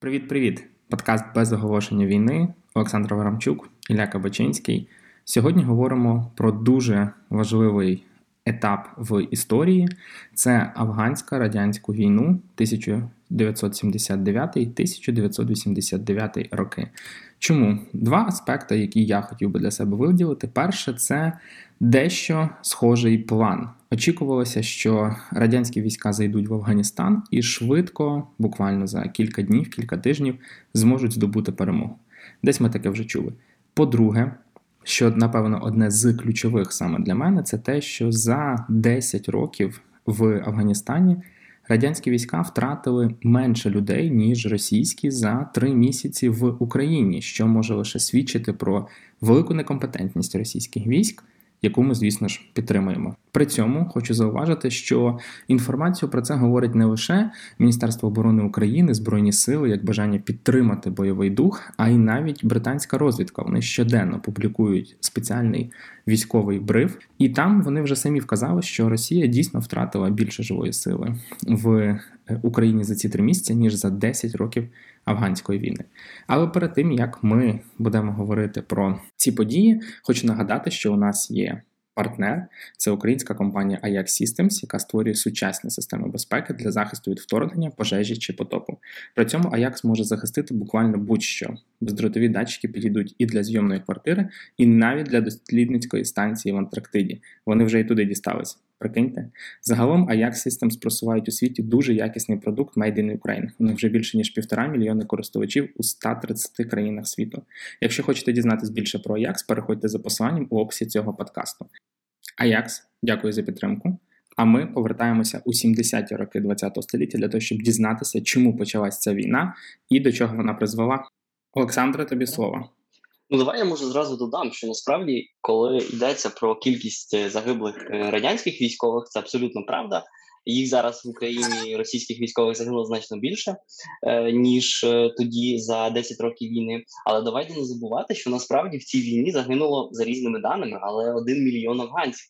Привіт-привіт! Подкаст без оголошення війни. Олександр Варамчук, Ілля Кабачинський. Сьогодні говоримо про дуже важливий етап в історії. Це афганська радянську війну 1979-1989 роки. Чому два аспекти, які я хотів би для себе виділити. Перше, це дещо схожий план. Очікувалося, що радянські війська зайдуть в Афганістан і швидко, буквально за кілька днів, кілька тижнів, зможуть здобути перемогу. Десь ми таке вже чули. По-друге, що напевно одне з ключових саме для мене, це те, що за 10 років в Афганістані радянські війська втратили менше людей, ніж російські за три місяці в Україні, що може лише свідчити про велику некомпетентність російських військ яку ми, звісно ж, підтримуємо. При цьому хочу зауважити, що інформацію про це говорить не лише Міністерство оборони України, Збройні Сили, як бажання підтримати бойовий дух, а й навіть британська розвідка. Вони щоденно публікують спеціальний військовий бриф, і там вони вже самі вказали, що Росія дійсно втратила більше живої сили в е, Україні за ці три місяці ніж за 10 років афганської війни. Але перед тим як ми будемо говорити про ці події, хочу нагадати, що у нас є партнер це українська компанія Ajax Systems, яка створює сучасні системи безпеки для захисту від вторгнення, пожежі чи потопу. При цьому Ajax може захистити буквально будь-що. Бездротові датчики підійдуть і для зйомної квартири, і навіть для дослідницької станції в Антарктиді. Вони вже і туди дісталися. Прикиньте, загалом Ajax Systems просувають у світі дуже якісний продукт Made in Ukraine. У них вже більше ніж півтора мільйони користувачів у 130 країнах світу. Якщо хочете дізнатись більше про Ajax, переходьте за посиланням у описі цього подкасту. Ajax, дякую за підтримку. А ми повертаємося у 70-ті роки ХХ століття для того, щоб дізнатися, чому почалась ця війна і до чого вона призвела. Олександре, тобі слово. Ну, давай я може зразу додам, що насправді, коли йдеться про кількість е, загиблих е, радянських військових, це абсолютно правда. Їх зараз в Україні російських військових загинуло значно більше е, ніж тоді за 10 років війни. Але давайте не забувати, що насправді в цій війні загинуло за різними даними, але один мільйон афганців.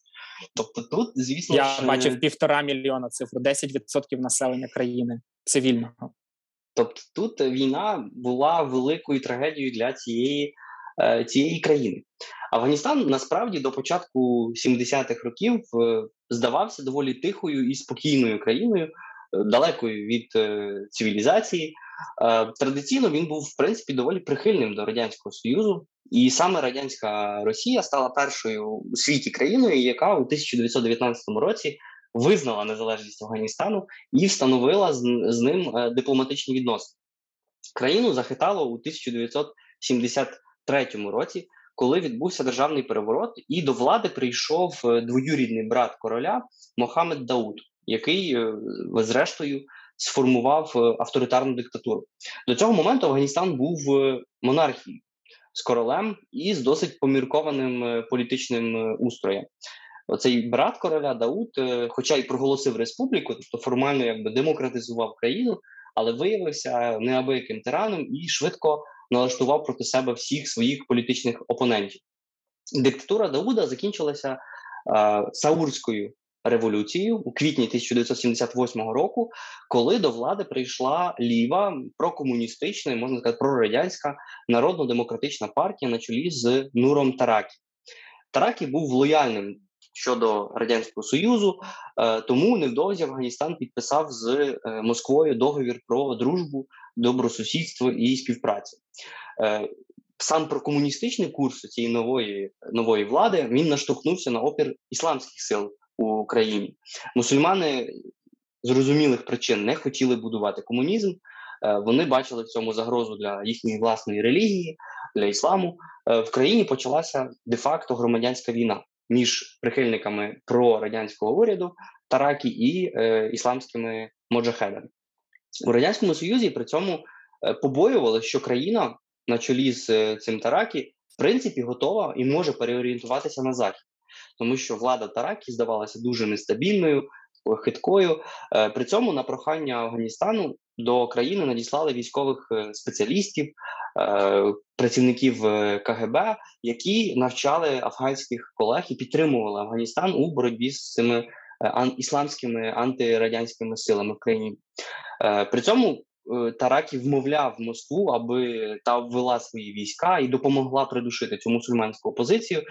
Тобто, тут звісно я ж... бачив півтора мільйона цифру, 10% населення країни цивільного. Тобто, тут війна була великою трагедією для цієї цієї країни. Афганістан насправді до початку 70-х років е, здавався доволі тихою і спокійною країною, е, далекою від цивілізації. Традиційно він був в принципі доволі прихильним до радянського союзу, і саме радянська Росія стала першою у світі країною, яка у 1919 році визнала незалежність Афганістану і встановила з ним дипломатичні відносини. Країну захитало у 1970 1973 році, коли відбувся державний переворот, і до влади прийшов е, двоюрідний брат короля Мохамед Дауд, який, е, зрештою, сформував е, авторитарну диктатуру. До цього моменту Афганістан був монархією з королем і з досить поміркованим політичним устроєм. Оцей брат короля Дауд, хоча й проголосив республіку, тобто формально якби демократизував країну, але виявився неабияким тираном і швидко налаштував проти себе всіх своїх політичних опонентів. Диктатура Дауда закінчилася е, Саурською революцією у квітні 1978 року, коли до влади прийшла ліва прокомуністична, можна сказати, прорадянська народно-демократична партія на чолі з Нуром Таракі. Таракі був лояльним щодо радянського союзу, е, тому невдовзі Афганістан підписав з е, Москвою договір про дружбу, добросусідство і співпрацю. Е, сам прокомуністичний курс цієї нової нової влади він наштовхнувся на опір ісламських сил у країні. Мусульмани зрозумілих причин не хотіли будувати комунізм. Вони бачили в цьому загрозу для їхньої власної релігії, для ісламу. В країні почалася де-факто громадянська війна між прихильниками прорадянського уряду Таракі і е, ісламськими моджахедами у радянському союзі. При цьому е, побоювали, що країна на чолі з е, цим Таракі в принципі готова і може переорієнтуватися на захід, тому що влада Таракі здавалася дуже нестабільною. Хиткою е, при цьому на прохання Афганістану до країни надіслали військових спеціалістів, працівників КГБ, які навчали афганських колег і підтримували Афганістан у боротьбі з цими ісламськими антирадянськими силами в країні. При цьому Таракі вмовляв Москву, аби та ввела свої війська і допомогла придушити цю мусульманську опозицію.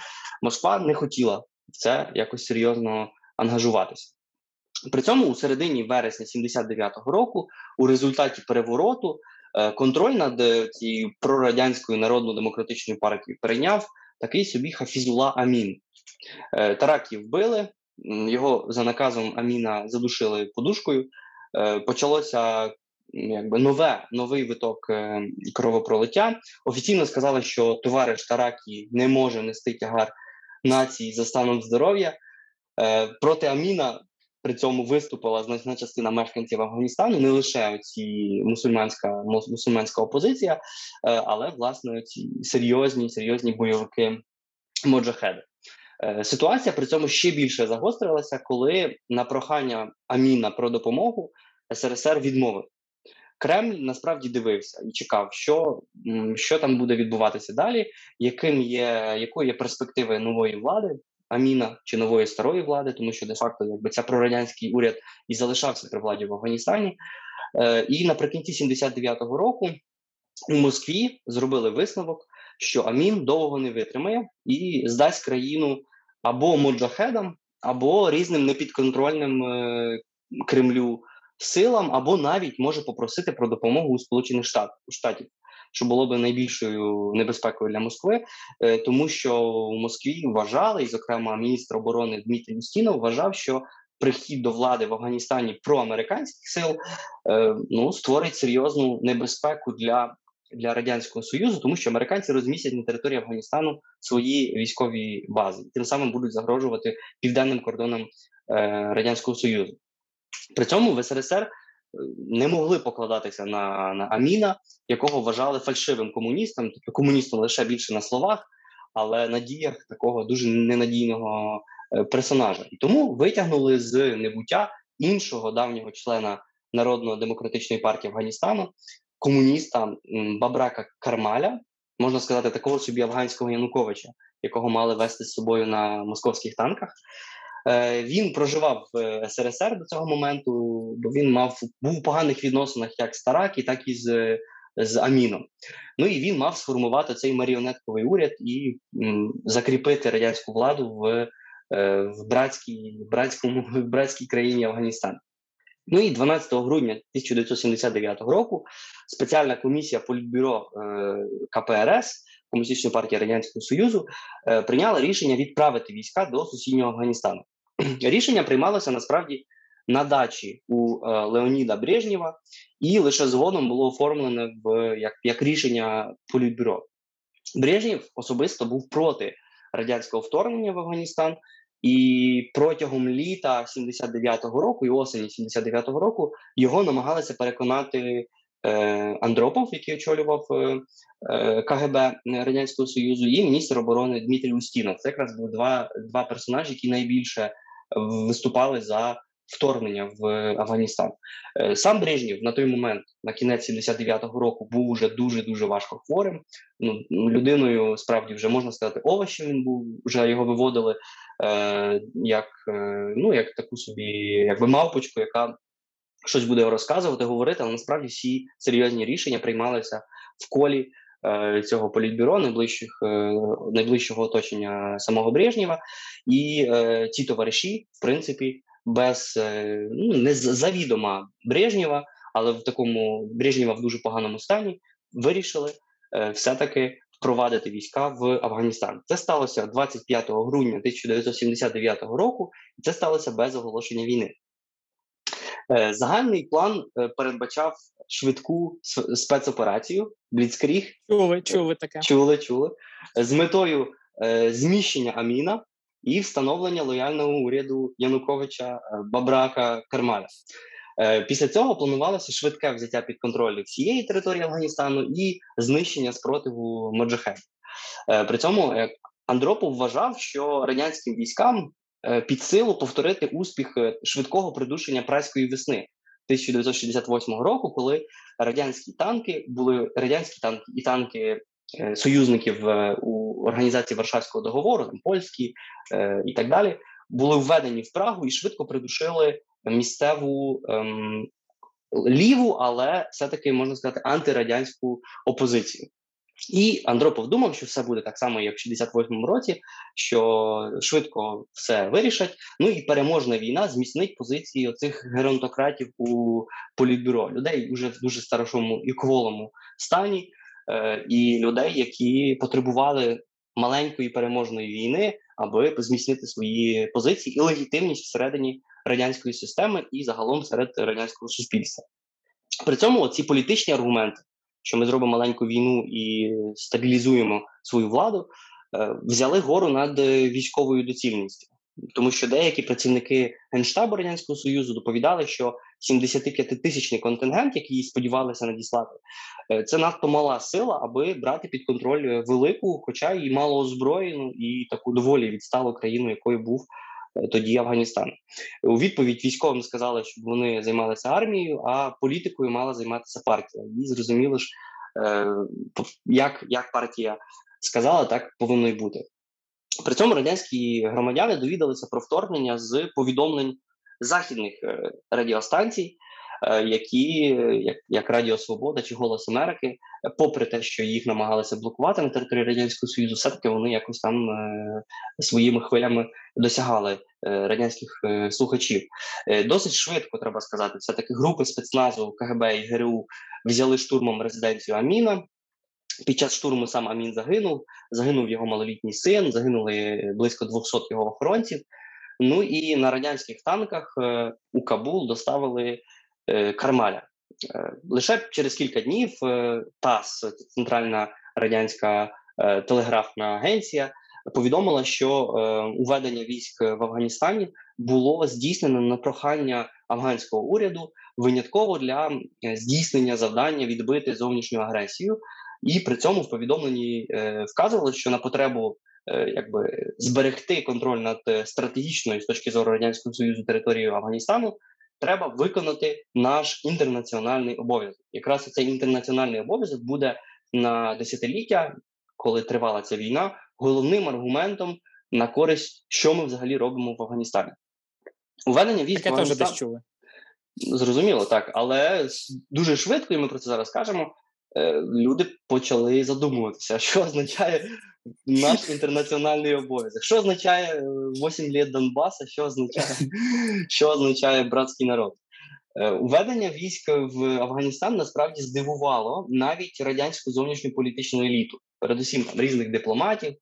Москва не хотіла в це якось серйозно ангажуватися. При цьому у середині вересня 79-го року, у результаті перевороту, е, контроль над е, цією прорадянською народно-демократичною партією перейняв такий собі Хафізула Амін. Е, Таракі вбили, його за наказом Аміна задушили подушкою. Почалося якби нове новий виток кровопролиття. Офіційно сказали, що товариш Таракі не може нести тягар нації за станом здоров'я. Проти Аміна при цьому виступила значна частина мешканців Афганістану, не лише ці мусульманська мусульманська опозиція, е, але власне ці серйозні серйозні бойовики моджахеди. Е, ситуація при цьому ще більше загострилася, коли на прохання Аміна про допомогу СРСР відмовив. Кремль насправді дивився і чекав, що що там буде відбуватися далі, яким є якою є перспективи нової влади Аміна чи нової старої влади, тому що де-факто якби ця прорадянський уряд і залишався при владі в Афганістані. Е, І наприкінці 79-го року у Москві зробили висновок, що Амін довго не витримає і здасть країну або моджахедам, або різним непідконтрольним е, Кремлю силам, або навіть може попросити про допомогу у Сполучених Штатів що було би найбільшою небезпекою для Москви, е, тому що в Москві вважали, і, зокрема, міністр оборони Дмитрій Устінов вважав, що прихід до влади в Афганістані проамериканських сил е, ну створить серйозну небезпеку для. Для радянського союзу, тому що американці розмістять на території Афганістану свої військові бази, тим самим будуть загрожувати південним кордонам е, радянського союзу. При цьому в СРСР не могли покладатися на на Аміна, якого вважали фальшивим комуністом, тобто комуністом лише більше на словах, але на діях такого дуже ненадійного е, персонажа. І тому витягнули з небуття іншого давнього члена Народно-демократичної партії Афганістану, комуніста Бабрака Кармаля, можна сказати, такого собі афганського Януковича, якого мали вести з собою на московських танках. Е, він проживав в СРСР до цього моменту, бо він мав був у поганих відносинах як з Таракі, так і з з Аміном. Ну і він мав сформувати цей маріонетковий уряд і м, закріпити радянську владу в е, в братській братському в братській країні Афганістан. Ну і 12 грудня 1979 року спеціальна комісія Політбюро е, КПРС Комуністичної партії Радянського Союзу е, прийняла рішення відправити війська до сусіднього Афганістану. Рішення приймалося насправді на дачі у е, Леоніда Брежнєва, і лише згодом було оформлене в як як рішення політбюро. Брежнєв особисто був проти радянського вторгнення в Афганістан, і протягом літа 79-го року і осені 79-го року його намагалися переконати е, Андропов, який очолював е, е КГБ Радянського Союзу, і міністр оборони Дмитрій Устінов. Це якраз були два два персонажі, які найбільше виступали за вторгнення в Афганістан. Е, сам Брежнєв на той момент, на кінець 79-го року, був уже дуже дуже важко хворим. Ну людиною справді вже можна сказати, овощем він був. Вже його виводили е, як е, ну як таку собі, якби мавпочку, яка щось буде розказувати, говорити. Але насправді всі серйозні рішення приймалися в колі. Е, цього політбюро найближчих е, найближчого оточення самого Брежнєва, і е, ті товариші, в принципі, без ну не завідома Брежнєва, але в такому Брежнєва в дуже поганому стані вирішили все-таки впровадити війська в Афганістан. Це сталося 25 грудня 1979 року, і це сталося без оголошення війни. Е, загальний план е, передбачав швидку спецоперацію Бліцкріг. Чули, чули таке. Чули, чули з метою е, зміщення Аміна і встановлення лояльного уряду Януковича е, Бабрака Кармаля. Е, після цього планувалося швидке взяття під контроль всієї території Афганістану і знищення спротиву Моджахедів. Е, при цьому Андропов вважав, що радянським військам під силу повторити успіх швидкого придушення прайської весни 1968 року, коли радянські танки були радянські танки і танки союзників у організації Варшавського договору, там польські і так далі, були введені в Прагу і швидко придушили місцеву ем, ліву, але все-таки можна сказати антирадянську опозицію. І Андропов думав, що все буде так само, як в 68-му році, що швидко все вирішать. Ну і переможна війна зміцнить позиції оцих геронтократів у політбюро людей вже в дуже старошому і кволому стані, е, і людей, які потребували маленької переможної війни, аби зміцнити свої позиції і легітимність всередині радянської системи і загалом серед радянського суспільства. При цьому ці політичні аргументи що ми зробимо маленьку війну і стабілізуємо свою владу, е, взяли гору над військовою доцільністю. Тому що деякі працівники генштабу радянського союзу доповідали, що 75-тисячний контингент, який сподівалися надіслати, е, це надто мала сила, аби брати під контроль велику, хоча і малоозброєну, і таку доволі відсталу країну, якою був Е, тоді Афганістан. У відповідь військовим сказали, щоб вони займалися армією, а політикою мала займатися партія. І зрозуміло ж, е, як, як партія сказала, так повинно й бути. При цьому радянські громадяни довідалися про вторгнення з повідомлень західних е, радіостанцій, Е, які як як Радіо Свобода чи Голос Америки, попри те, що їх намагалися блокувати на території радянського союзу, все таки вони якось там е, своїми хвилями досягали радянських слухачів. Досить швидко треба сказати, все таки групи спецназу КГБ і ГРУ взяли штурмом резиденцію Аміна. Під час штурму сам Амін загинув, загинув його малолітній син, загинули близько 200 його охоронців. Ну і на радянських танках у Кабул доставили Е, Кармаля. Е, лише через кілька днів е, ТАСС, Центральна радянська телеграфна агенція, повідомила, що уведення військ в Афганістані було здійснено на прохання афганського уряду винятково для здійснення завдання відбити зовнішню агресію, і при цьому в повідомленні вказували, що на потребу якби зберегти контроль над стратегічною з точки зору радянського союзу територією Афганістану треба виконати наш інтернаціональний обов'язок. Якраз цей інтернаціональний обов'язок буде на десятиліття, коли тривала ця війна, головним аргументом на користь, що ми взагалі робимо в Афганістані. Уведення військ в Афганістан... теж чули. Зрозуміло, так, але дуже швидко, і ми про це зараз кажемо. Е, люди почали задумуватися, що означає наш інтернаціональний обов'язок. Що означає 8 е, літ Донбаса, що означає що означає братський народ? Е, Уведення військ в Афганістан насправді здивувало навіть радянську зовнішню політичну еліту, передусім там різних дипломатів.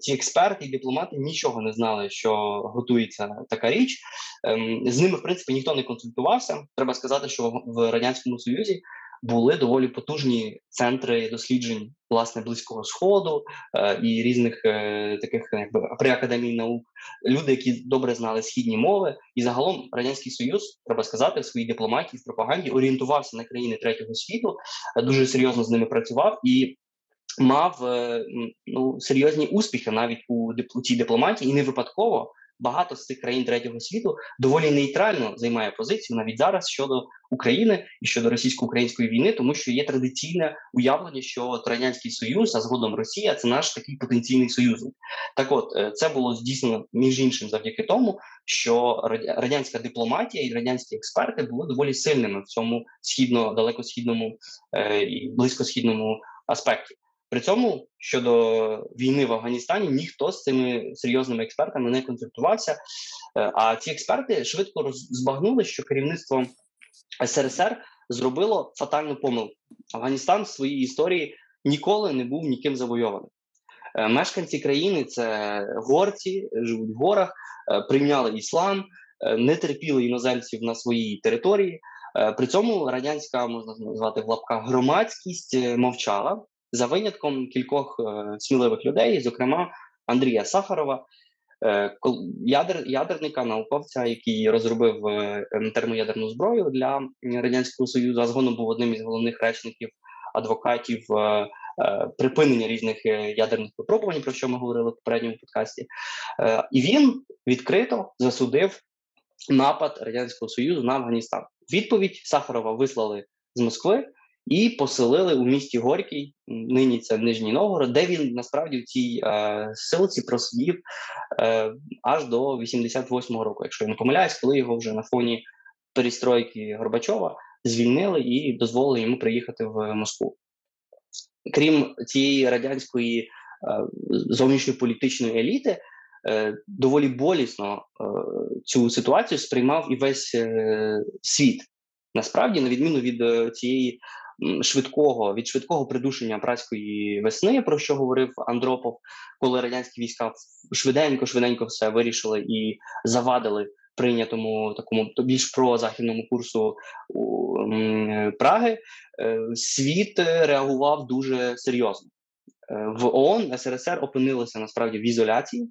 Ті експерти і дипломати нічого не знали, що готується така річ. Ем, з ними, в принципі, ніхто не консультувався. Треба сказати, що в радянському союзі були доволі потужні центри досліджень власне близького сходу е, і різних е, таких якби при академії наук люди, які добре знали східні мови, і загалом радянський союз треба сказати в своїй дипломатії в пропаганді орієнтувався на країни третього світу, е, дуже серйозно з ними працював і. Мав е, ну серйозні успіхи навіть у, у цій дипломатії, і не випадково багато з цих країн третього світу доволі нейтрально займає позицію навіть зараз щодо України і щодо російсько-української війни, тому що є традиційне уявлення, що радянський союз, а згодом Росія це наш такий потенційний союзник. Так, от е, це було здійснено між іншим завдяки тому, що радянська дипломатія і радянські експерти були доволі сильними в цьому східно далекосхідному е, і близькосхідному аспекті. При цьому щодо війни в Афганістані ніхто з цими серйозними експертами не консультувався. Е, а ці експерти швидко збагнули, що керівництво СРСР зробило фатальну помилку. Афганістан в своїй історії ніколи не був ніким завойованим. Е, мешканці країни це горці, живуть в горах, е, прийняли іслам, не терпіли іноземців на своїй території. При цьому радянська можна назвати в лапках громадськість мовчала за винятком кількох е, сміливих людей, зокрема Андрія Сахарова, е, ядер, ядерника, науковця, який розробив е, термоядерну зброю для радянського союзу, а згодом був одним із головних речників адвокатів припинення різних ядерних випробувань, про що ми говорили в попередньому подкасті, і він відкрито засудив напад радянського союзу на Афганістан. Відповідь Сахарова вислали з Москви і поселили у місті Горький, нині це Нижній Новгород, де він насправді в цій е, силці просидів е, аж до 88-го року, якщо я не помиляюсь, коли його вже на фоні перестройки Горбачова звільнили і дозволили йому приїхати в Москву. Крім цієї радянської е, зовнішньополітичної еліти, е, доволі болісно е, цю ситуацію сприймав і весь е, світ. Насправді, на відміну від цієї швидкого від швидкого придушення праської весни, про що говорив Андропов, коли радянські війська швиденько, швиденько все вирішили і завадили прийнятому такому більш прозахідному курсу Праги, е, світ реагував дуже серйозно. Е, в ООН СРСР опинилися насправді в ізоляції,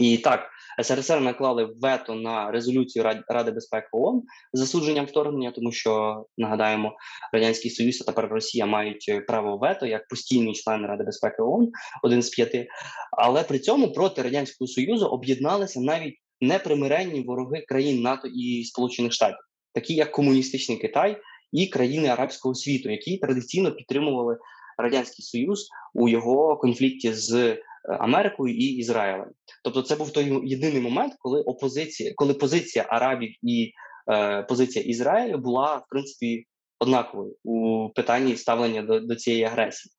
і так СРСР наклали вето на резолюцію Ради безпеки ООН з засудженням вторгнення, тому що нагадаємо, радянський союз та тепер Росія мають право вето як постійні члени Ради безпеки ООН, один з п'яти. Але при цьому проти радянського союзу об'єдналися навіть непримиренні вороги країн НАТО і Сполучених Штатів, такі як комуністичний Китай і країни арабського світу, які традиційно підтримували радянський союз у його конфлікті з Е, Америкою і Ізраїлем. Тобто, це був той єдиний момент, коли опозиція, коли позиція Арабів і е, позиція Ізраїлю була в принципі однаковою у питанні ставлення до, до цієї агресії.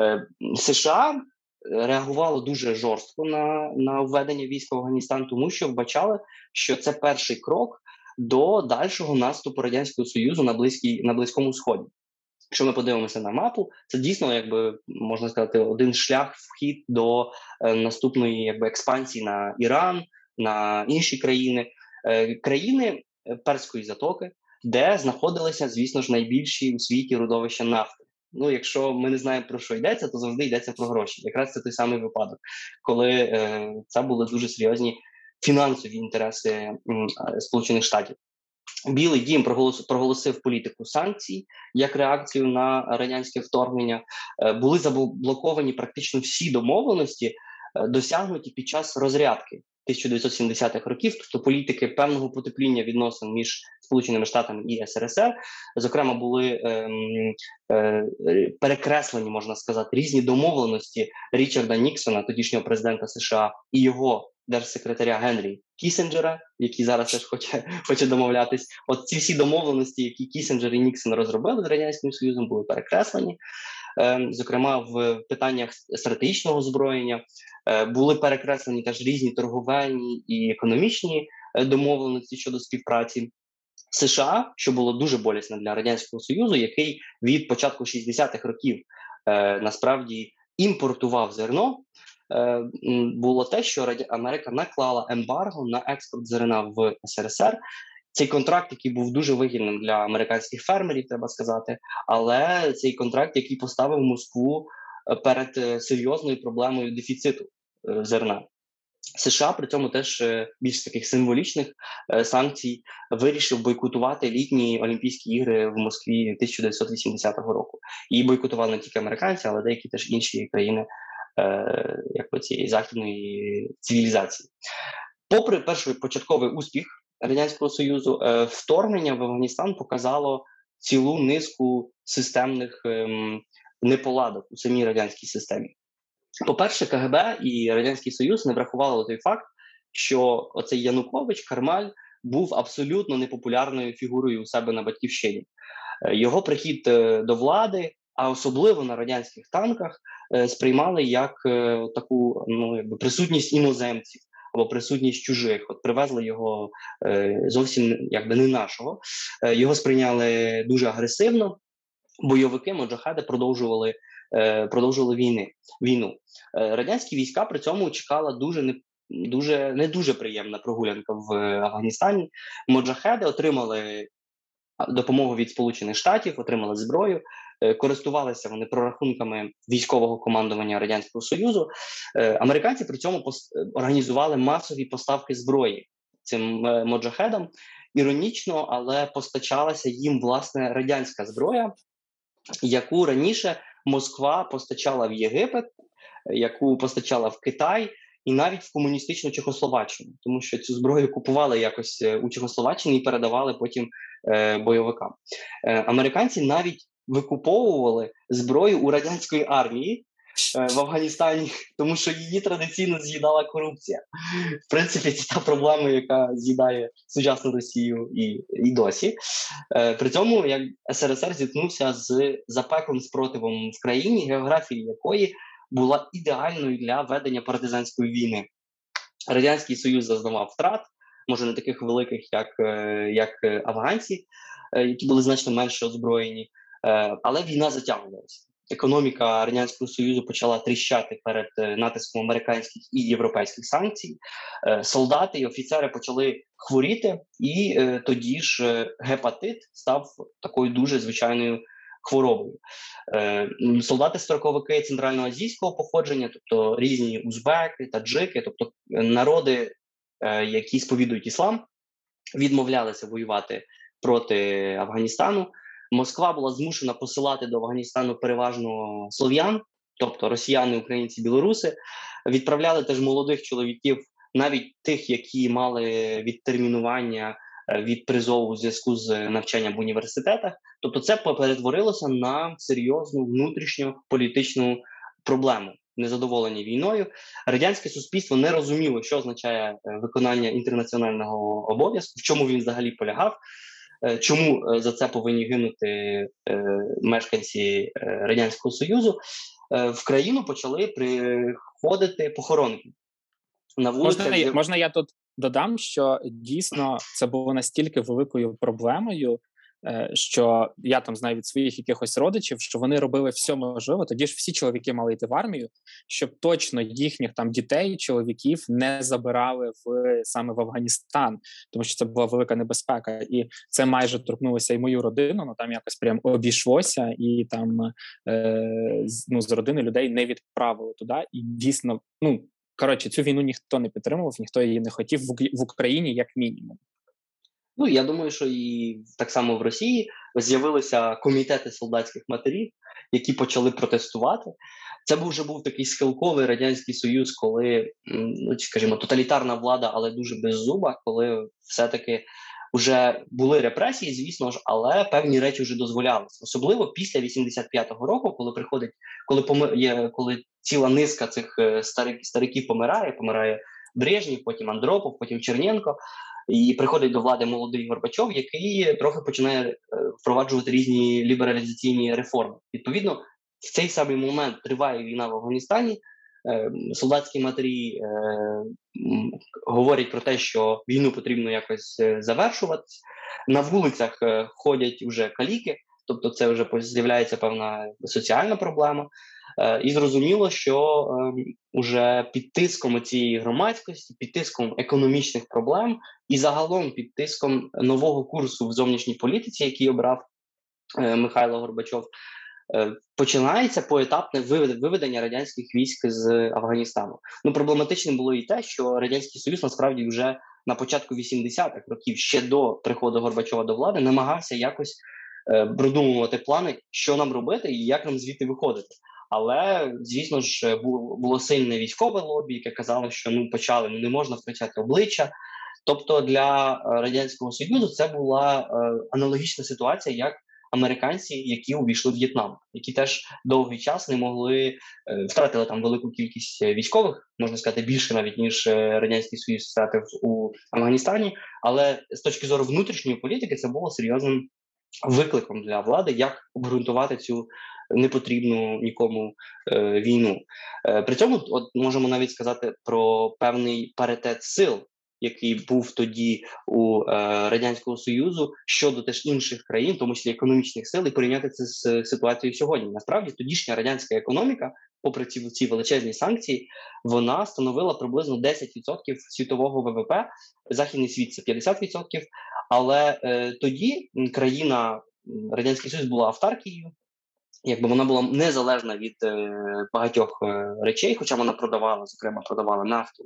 Е, США реагувало дуже жорстко на, на введення військ в Афганістан, тому що вбачали, що це перший крок. До дальшого наступу радянського союзу на близькій на близькому сході. Якщо ми подивимося на мапу, це дійсно, якби можна сказати, один шлях вхід до е, наступної якби експансії на Іран, на інші країни, е, країни е, Перської затоки, де знаходилися, звісно ж, найбільші у світі родовища нафти. Ну, якщо ми не знаємо про що йдеться, то завжди йдеться про гроші. Якраз це той самий випадок, коли е, це були дуже серйозні фінансові інтереси Сполучених Штатів. Білий дім проголосив політику санкцій як реакцію на радянське вторгнення. Е, були заблоковані практично всі домовленості, е, досягнуті під час розрядки 1970-х років, тобто політики певного потепління відносин між Сполученими Штатами і СРСР, зокрема, були ем, е, перекреслені, можна сказати, різні домовленості Річарда Ніксона, тодішнього президента США, і його держсекретаря Генрі Кісінджера, який зараз теж хоче хоче домовлятись. От ці всі домовленості, які Кісінджер і Ніксон розробили з радянським союзом, були перекреслені. Е, зокрема, в питаннях стратегічного озброєння е, були перекреслені теж різні торговельні і економічні е, домовленості щодо співпраці. США, що було дуже болісно для радянського союзу, який від початку 60-х років е, насправді імпортував зерно було те, що Америка наклала ембарго на експорт зерна в СРСР. Цей контракт, який був дуже вигідним для американських фермерів, треба сказати, але цей контракт, який поставив Москву е, перед е, серйозною проблемою дефіциту зерна. США при цьому теж більш таких символічних санкцій вирішив бойкотувати літні Олімпійські ігри в Москві 1980 року. І бойкотували не тільки американці, але деякі теж інші країни Е, якби цієї західної цивілізації. Попри перший початковий успіх радянського союзу, е, вторгнення в Афганістан показало цілу низку системних ем, неполадок у самій радянській системі. По-перше, КГБ і Радянський Союз не врахували той факт, що оцей Янукович Кармаль був абсолютно непопулярною фігурою у себе на батьківщині. Е, його прихід до влади а особливо на радянських танках е, сприймали як е, таку ну якби присутність іноземців. Або присутність чужих, от привезли його е, зовсім якби не нашого. Е, його сприйняли дуже агресивно. Бойовики моджахеди продовжували е, продовжували війни війну. Е, радянські війська при цьому чекала дуже не дуже не дуже приємна прогулянка в Афганістані. Моджахеди отримали допомогу від Сполучених Штатів, отримали зброю. Е, користувалися вони прорахунками військового командування радянського союзу. Е, американці при цьому організували масові поставки зброї цим е, моджахедам. Іронічно, але постачалася їм власне радянська зброя, яку раніше Москва постачала в Єгипет, яку постачала в Китай. І навіть в комуністичну Чехословаччину, тому що цю зброю купували якось у Чехословаччині і передавали потім е, бойовикам. Е, Американці навіть викуповували зброю у радянської армії, в Афганістані, тому що її традиційно з'їдала корупція. В принципі, це та проблема, яка з'їдає сучасну Росію і і досі. При цьому як СРСР зіткнувся з запеклим спротивом в країні, географії якої була ідеальною для ведення партизанської війни. Радянський Союз зазнавав втрат, може не таких великих, як як афганці, які були значно менше озброєні, але війна затягувалася економіка радянського союзу почала тріщати перед е, натиском американських і європейських санкцій. Е, солдати і офіцери почали хворіти, і е, тоді ж гепатит став такою дуже звичайною. Хворобою солдати строковики центральноазійського походження, тобто різні узбеки, таджики, тобто народи, які сповідують іслам, відмовлялися воювати проти Афганістану. Москва була змушена посилати до Афганістану переважно слов'ян, тобто росіяни, українці, білоруси, відправляли теж молодих чоловіків, навіть тих, які мали відтермінування е, від призову у зв'язку з навчанням в університетах. Тобто, це перетворилося на серйозну внутрішню політичну проблему. Незадоволені війною, радянське суспільство не розуміло, що означає е, виконання інтернаціонального обов'язку, в чому він взагалі полягав. Е, чому е, за це повинні гинути мешканці радянського союзу? В країну почали приходити похоронки на вулицях. Можна, можна я тут додам, що дійсно це було настільки великою проблемою, що я там знаю від своїх якихось родичів, що вони робили все можливе. Тоді ж всі чоловіки мали йти в армію, щоб точно їхніх там дітей, чоловіків не забирали в саме в Афганістан, тому що це була велика небезпека, і це майже торкнулося і мою родину. Ну там якось прям обійшлося, і там е, ну з родини людей не відправили туди. І дійсно, ну коротше, цю війну ніхто не підтримував, ніхто її не хотів в Україні, як мінімум. Ну я думаю, що і так само в Росії з'явилися комітети солдатських матерів, які почали протестувати. Це був вже був такий схилковий радянський союз, коли ну скажімо, тоталітарна влада, але дуже беззуба, коли все-таки вже були репресії, звісно ж, але певні речі вже дозволялися, особливо після 85-го року, коли приходить, коли помир, є, коли ціла низка цих е, старик, стариків помирає, помирає Брежнєв, потім Андропов, потім Черненко. І приходить до влади молодий Горбачов, який трохи починає е, впроваджувати різні лібералізаційні реформи. Відповідно, в цей самий момент триває війна в Афганістані. Е, солдатські матері е, говорять про те, що війну потрібно якось завершувати. На вулицях ходять вже каліки, тобто це вже з'являється певна соціальна проблема. Е, і зрозуміло, що вже під тиском цієї громадськості, під тиском економічних проблем і загалом під тиском нового курсу в зовнішній політиці, який обрав е, Михайло Горбачов, е, починається поетапне виведення радянських військ з Афганістану. Ну проблематичним було і те, що радянський союз насправді вже на початку 80-х років, ще до приходу Горбачова до влади, намагався якось продумувати плани, що нам робити і як нам звідти виходити. Але звісно ж було сильне військове лобі, яке казало, що ну почали ну не можна втрачати обличчя. Тобто для е, радянського союзу це була е, аналогічна ситуація, як американці, які увійшли в В'єтнам, які теж довгий час не могли е, втратили там велику кількість військових, можна сказати, більше навіть ніж радянський союз втратив у Афганістані. Але з точки зору внутрішньої політики це було серйозним викликом для влади, як обґрунтувати цю непотрібну нікому е, війну. Е, При цьому от можемо навіть сказати про певний паритет сил. Який був тоді у е, радянського союзу щодо теж інших країн, тому числі економічних сил, і порівняти це з ситуацією сьогодні. Насправді тодішня радянська економіка, попри ці ці величезні санкції, вона становила приблизно 10% світового ВВП. Західний світ це 50%, Але е, тоді країна радянський союз була автаркією, якби вона була незалежна від е, багатьох е, речей, хоча вона продавала, зокрема, продавала нафту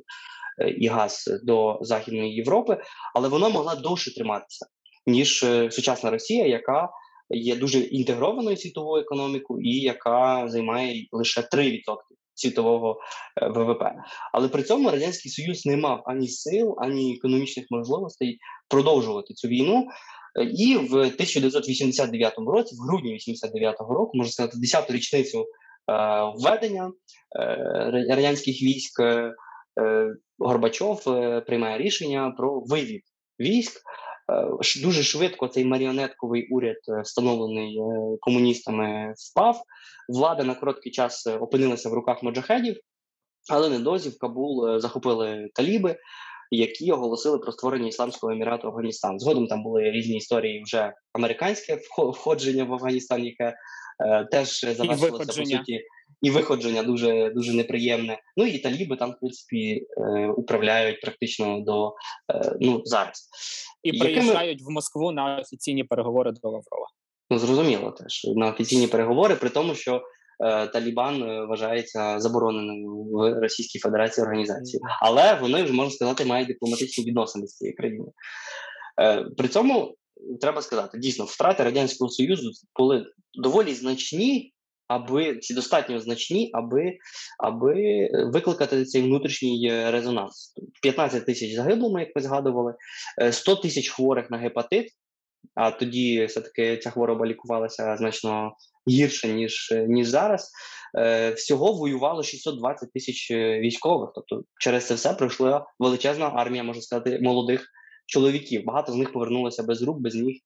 е, і газ до Західної Європи, але вона могла довше триматися, ніж е, сучасна Росія, яка є дуже інтегрованою світовою економікою і яка займає лише 3% світового е, ВВП. Але при цьому радянський союз не мав ані сил, ані економічних можливостей продовжувати цю війну. І в 1989 році, в грудні 89-го року, можна сказати, 10-ту річницю введення радянських військ. Горбачов приймає рішення про вивід військ. Дуже швидко цей маріонетковий уряд, встановлений комуністами, впав. Влада на короткий час опинилася в руках моджахедів, але недовзі в Кабул захопили таліби які оголосили про створення ісламського емірату Афганістан. Згодом там були різні історії вже американське входження в Афганістан, яке е, теж завершилося по суті. І виходження дуже дуже неприємне. Ну і таліби там в принципі е, управляють практично до е, ну зараз і приїжджають в Москву на офіційні переговори до Лаврова. Ну зрозуміло, теж на офіційні переговори, при тому, що Е, Талібан вважається забороненою в Російській Федерації організацією, але вони вже можна сказати мають дипломатичні відносини з цією країною. При цьому треба сказати, дійсно втрати радянського союзу були доволі значні. Аби чи достатньо значні, аби аби викликати цей внутрішній резонанс. 15 тисяч загиблими, як ми згадували, 100 тисяч хворих на гепатит. А тоді все таки ця хвороба лікувалася значно гірше ніж ніж зараз. Е, Всього воювало 620 тисяч е, військових. Тобто, через це все пройшла величезна армія, можна сказати, молодих чоловіків. Багато з них повернулося без рук, без ніг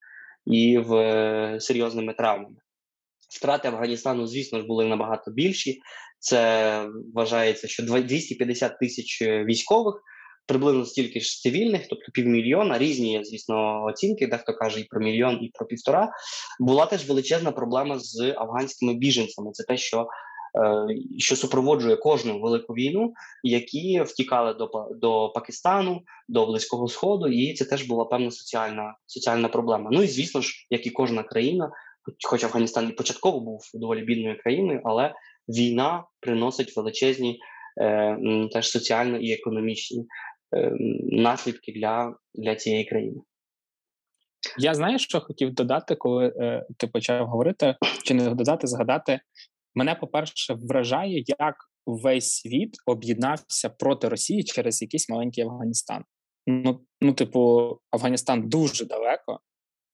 і в е, серйозними травмами. Втрати Афганістану, звісно ж, були набагато більші. Це вважається, що 250 тисяч е, військових приблизно стільки ж цивільних, тобто півмільйона, різні, звісно, оцінки, дехто каже і про мільйон, і про півтора. Була теж величезна проблема з афганськими біженцями. Це те, що е, що супроводжує кожну велику війну, які втікали до до Пакистану, до Близького Сходу, і це теж була певна соціальна соціальна проблема. Ну і звісно ж, як і кожна країна, хоч Афганістан і початково був доволі бідною країною, але війна приносить величезні е, теж соціально і економічні Ем, наслідки для, для цієї країни. Я знаю, що хотів додати, коли е, ти почав говорити, чи не додати, згадати. Мене, по-перше, вражає, як весь світ об'єднався проти Росії через якийсь маленький Афганістан. Ну, ну, типу, Афганістан дуже далеко,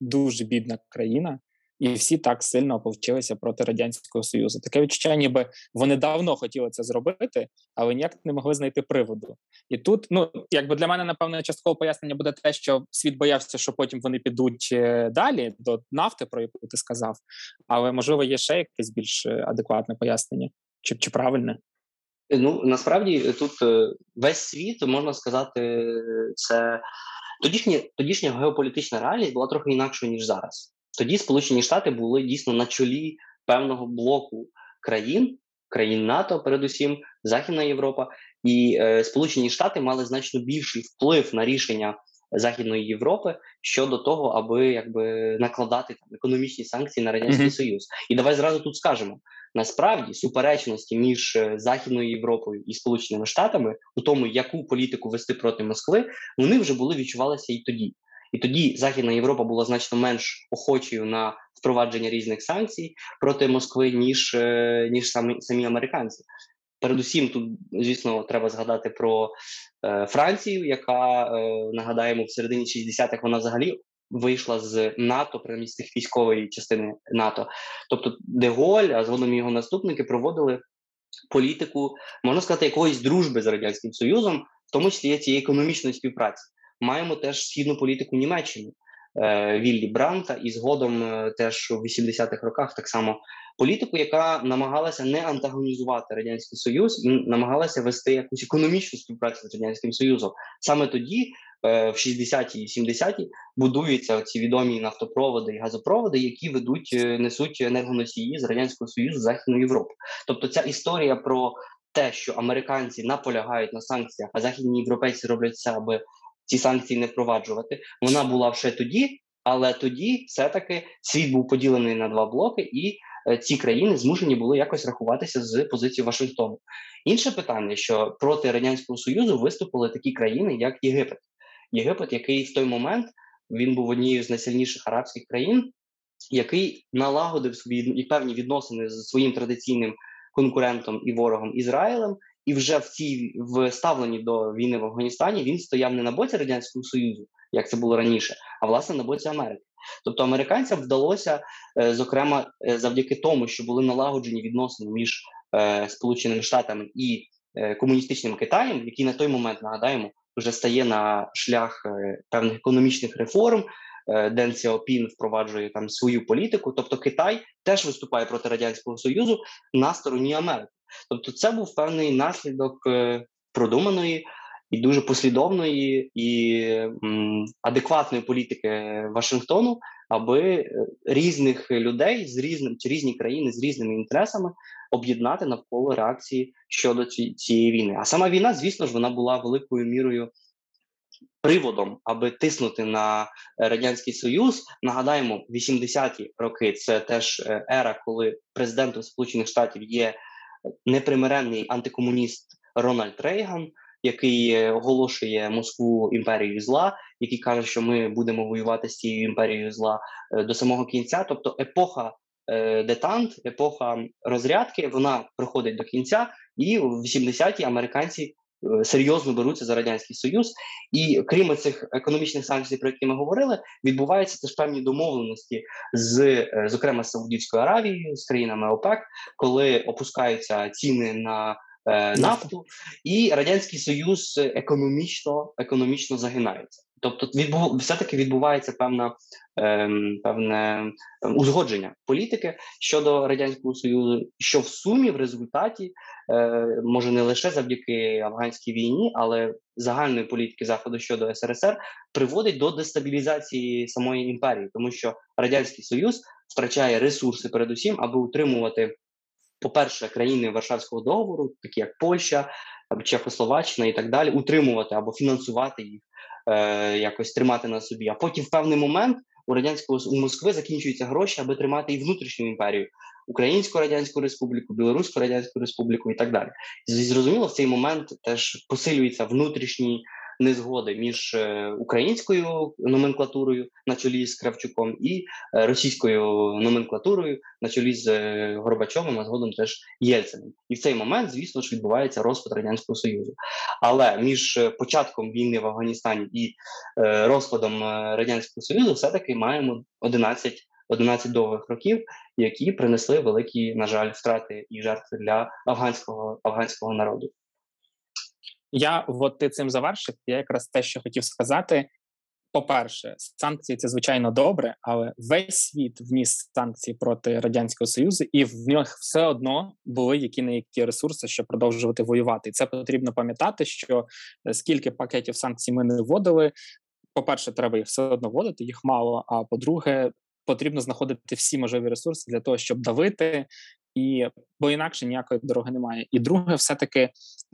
дуже бідна країна, і всі так сильно повчилися проти радянського союзу. Таке відчуття, ніби вони давно хотіли це зробити, але ніяк не могли знайти приводу. І тут, ну якби для мене, напевне, часткове пояснення буде те, що світ боявся, що потім вони підуть е, далі до нафти, про яку ти сказав. Але можливо є ще якесь більш е, адекватне пояснення, чи, чи правильне. Ну насправді тут е, весь світ можна сказати, це тодішня тодішня геополітична реальність була трохи інакшою ніж зараз. Тоді Сполучені Штати були дійсно на чолі певного блоку країн, країн НАТО, передусім, Західна Європа, і е, Сполучені Штати мали значно більший вплив на рішення Західної Європи щодо того, аби якби накладати там економічні санкції на радянський mm-hmm. союз. І давай зразу тут скажемо: насправді суперечності між е, Західною Європою і Сполученими Штатами у тому, яку політику вести проти Москви, вони вже були відчувалися і тоді. І тоді Західна Європа була значно менш охочою на впровадження різних санкцій проти Москви, ніж е, ніж самі самі американці. Передусім, тут, звісно, треба згадати про е, Францію, яка е, нагадаємо в середині 60-х вона взагалі вийшла з НАТО, принаймні з тих військової частини НАТО. Тобто, Деголь, а згодом його наступники проводили політику, можна сказати, якоїсь дружби з радянським союзом, в тому числі цієї економічної співпраці маємо теж східну політику Німеччини е, Віллі Бранта, і згодом е, теж у 80-х роках так само політику, яка намагалася не антагонізувати радянський союз і намагалася вести якусь економічну співпрацю з радянським союзом. Саме тоді. Е, в 60-ті і 70-ті будуються ці відомі нафтопроводи і газопроводи, які ведуть несуть енергоносії з радянського союзу в західну Європу. Тобто, ця історія про те, що американці наполягають на санкціях, а західні європейці роблять все, аби ці санкції не впроваджувати. Вона була ще тоді, але тоді все-таки світ був поділений на два блоки, і е, ці країни змушені були якось рахуватися з позиції Вашингтону. Інше питання, що проти радянського союзу виступили такі країни, як Єгипет. Єгипет, який в той момент він був однією з найсильніших арабських країн, який налагодив свої певні відносини з своїм традиційним конкурентом і ворогом Ізраїлем, і вже в цій в ставленні до війни в Афганістані він стояв не на боці радянського союзу, як це було раніше, а власне на боці Америки. Тобто американцям вдалося, е, зокрема, е, завдяки тому, що були налагоджені відносини між е, Сполученими Штатами і комуністичним Китаєм, який на той момент нагадаємо вже стає на шлях певних економічних реформ. Ден Сяопін впроваджує там свою політику, тобто Китай теж виступає проти радянського союзу на стороні Америки. Тобто, це був певний наслідок е, продуманої і дуже послідовної і адекватної політики Вашингтону, аби е, різних людей з різним чи різні країни з різними інтересами об'єднати навколо реакції щодо цієї війни. А сама війна, звісно ж, вона була великою мірою. Приводом, аби тиснути на радянський союз, нагадаємо, 80-ті роки це теж е, ера, коли президентом Сполучених Штатів є непримиренний антикомуніст Рональд Рейган, який е, оголошує Москву імперією зла, який каже, що ми будемо воювати з цією імперією зла е, до самого кінця. Тобто епоха е, детант, епоха розрядки, вона приходить до кінця, і в 80-ті американці. Серйозно беруться за радянський союз, і крім цих економічних санкцій, про які ми говорили, відбуваються теж певні домовленості з, зокрема, з Саудівською Аравією, з країнами ОПЕК, коли опускаються ціни на е, нафту, і радянський союз економічно економічно загинається. Тобто, відбув все-таки відбувається певна ем, певне ем, узгодження політики щодо радянського союзу, що в сумі в результаті е, може не лише завдяки афганській війні, але загальної політики заходу щодо СРСР приводить до дестабілізації самої імперії, тому що радянський союз втрачає ресурси, передусім, аби утримувати по-перше, країни Варшавського договору, такі як Польща, Чехословаччина і так далі, утримувати або фінансувати їх, е, якось тримати на собі. А потім в певний момент у радянського у Москви закінчуються гроші, аби тримати і внутрішню імперію, Українську Радянську Республіку, Білоруську Радянську Республіку і так далі. І зрозуміло, в цей момент теж посилюється внутрішній незгоди між е, українською номенклатурою на чолі з Кравчуком і е, російською номенклатурою на чолі з е, Горбачовим, а згодом теж Єльциним. І в цей момент, звісно ж, відбувається розпад радянського союзу. Але між початком війни в Афганістані і розпадом радянського союзу, все таки маємо 11 11 довгих років, які принесли великі, на жаль, втрати і жертви для афганського афганського народу. Я от ти цим завершив. Я якраз те, що хотів сказати. По-перше, санкції це звичайно добре, але весь світ вніс санкції проти радянського союзу, і в них все одно були які на які ресурси, щоб продовжувати воювати. І це потрібно пам'ятати, що е, скільки пакетів санкцій ми не вводили. По перше, треба їх все одно вводити, їх мало. А по-друге, потрібно знаходити всі можливі ресурси для того, щоб давити і бо інакше ніякої дороги немає. І друге, все таки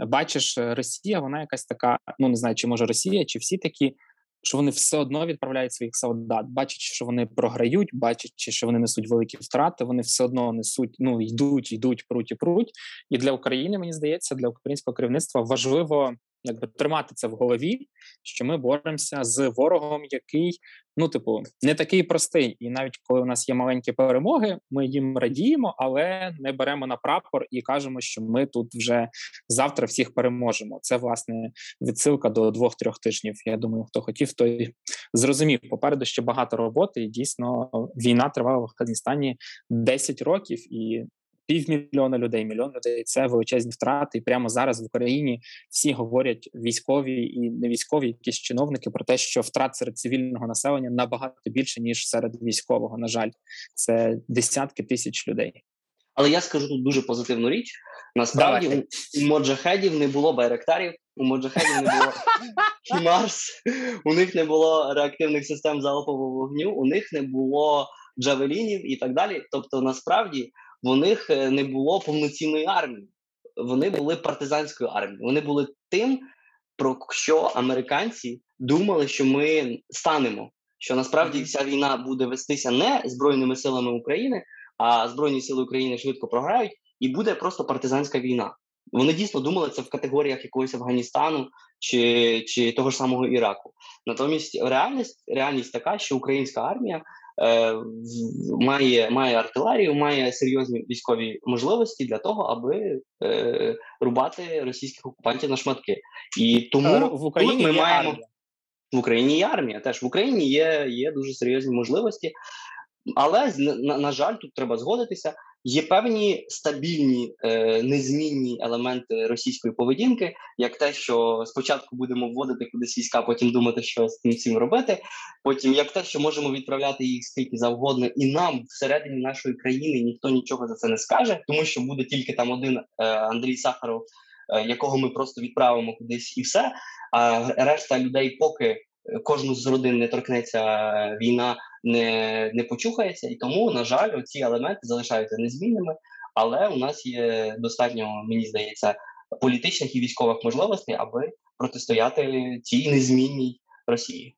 бачиш, Росія, вона якась така. Ну не знаю, чи може Росія, чи всі такі. Що вони все одно відправляють своїх солдат, бачачи, що вони програють, бачачи, що вони несуть великі втрати, вони все одно несуть, ну йдуть, йдуть, пруть і пруть. І для України мені здається, для українського керівництва важливо якби тримати це в голові, що ми боремося з ворогом, який ну, типу, не такий простий. І навіть коли у нас є маленькі перемоги, ми їм радіємо, але не беремо на прапор і кажемо, що ми тут вже завтра всіх переможемо. Це власне відсилка до двох-трьох тижнів. Я думаю, хто хотів, той зрозумів. Попереду ще багато роботи, і дійсно війна тривала в Афганістані 10 років і півмільйона людей, мільйон людей це величезні втрати. І прямо зараз в Україні всі говорять військові і не військові, якісь чиновники про те, що втрат серед цивільного населення набагато більше ніж серед військового. На жаль, це десятки тисяч людей. Але я скажу тут дуже позитивну річ. Насправді Давай. у моджахедів не було байректарів, у моджахедів не було Хімарс, у них не було реактивних систем залпового вогню, у них не було джавелінів і так далі. Тобто, насправді в них е, не було повноцінної армії. Вони були партизанською армією. Вони були тим, про що американці думали, що ми станемо. Що насправді вся війна буде вестися не збройними силами України, а збройні сили України швидко програють, і буде просто партизанська війна. Вони дійсно думали це в категоріях якогось Афганістану чи чи того ж самого Іраку. Натомість реальність реальність така, що українська армія має має артилерію, має серйозні військові можливості для того, аби е, рубати російських окупантів на шматки. І тому в Україні ми маємо. в Україні є армія. Теж в Україні є є дуже серйозні можливості, але на, на жаль, тут треба згодитися. Є певні стабільні е, незмінні елементи російської поведінки, як те, що спочатку будемо вводити кудись війська, потім думати, що з цим всім робити. Потім як те, що можемо відправляти їх скільки завгодно, і нам всередині нашої країни ніхто нічого за це не скаже, тому що буде тільки там один е, Андрій Сахаров, е, якого ми просто відправимо кудись, і все. А решта людей, поки кожну з родин не торкнеться війна не не почухається, і тому, на жаль, ці елементи залишаються незмінними. Але у нас є достатньо, мені здається, політичних і військових можливостей, аби протистояти цій незмінній Росії.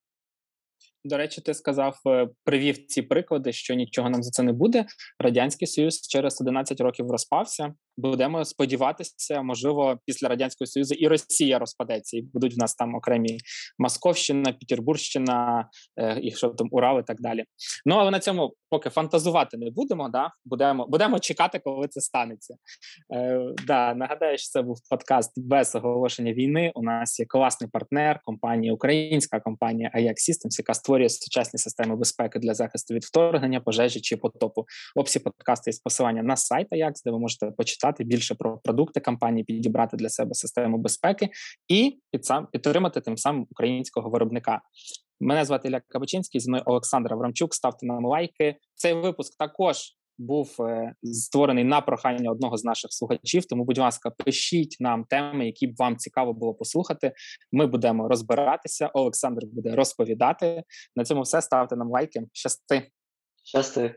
До речі, ти сказав, е, привів ці приклади, що нічого нам за це не буде. Радянський Союз через 11 років розпався будемо сподіватися, можливо, після радянського союзу і Росія розпадеться, і будуть в нас там окремі Московщина, Петербургщина, е, і що там Урал і так далі. Ну але на цьому поки фантазувати не будемо. Да, будемо будемо чекати, коли це станеться. Е, да, Нагадаю, що це був подкаст без оголошення війни. У нас є класний партнер, компанія, українська компанія Ajax Systems, яка створює сучасні системи безпеки для захисту від вторгнення, пожежі чи потопу. В описі подкасту є посилання на сайт Ajax, де ви можете почитати почитати більше про продукти компанії, підібрати для себе систему безпеки і під сам підтримати тим самим українського виробника. Мене звати Ілля Кабачинський, зі мною Олександр Аврамчук. Ставте нам лайки. Цей випуск також був е, створений на прохання одного з наших слухачів. Тому, будь ласка, пишіть нам теми, які б вам цікаво було послухати. Ми будемо розбиратися. Олександр буде розповідати. На цьому все ставте нам лайки. Щасти. Щасти.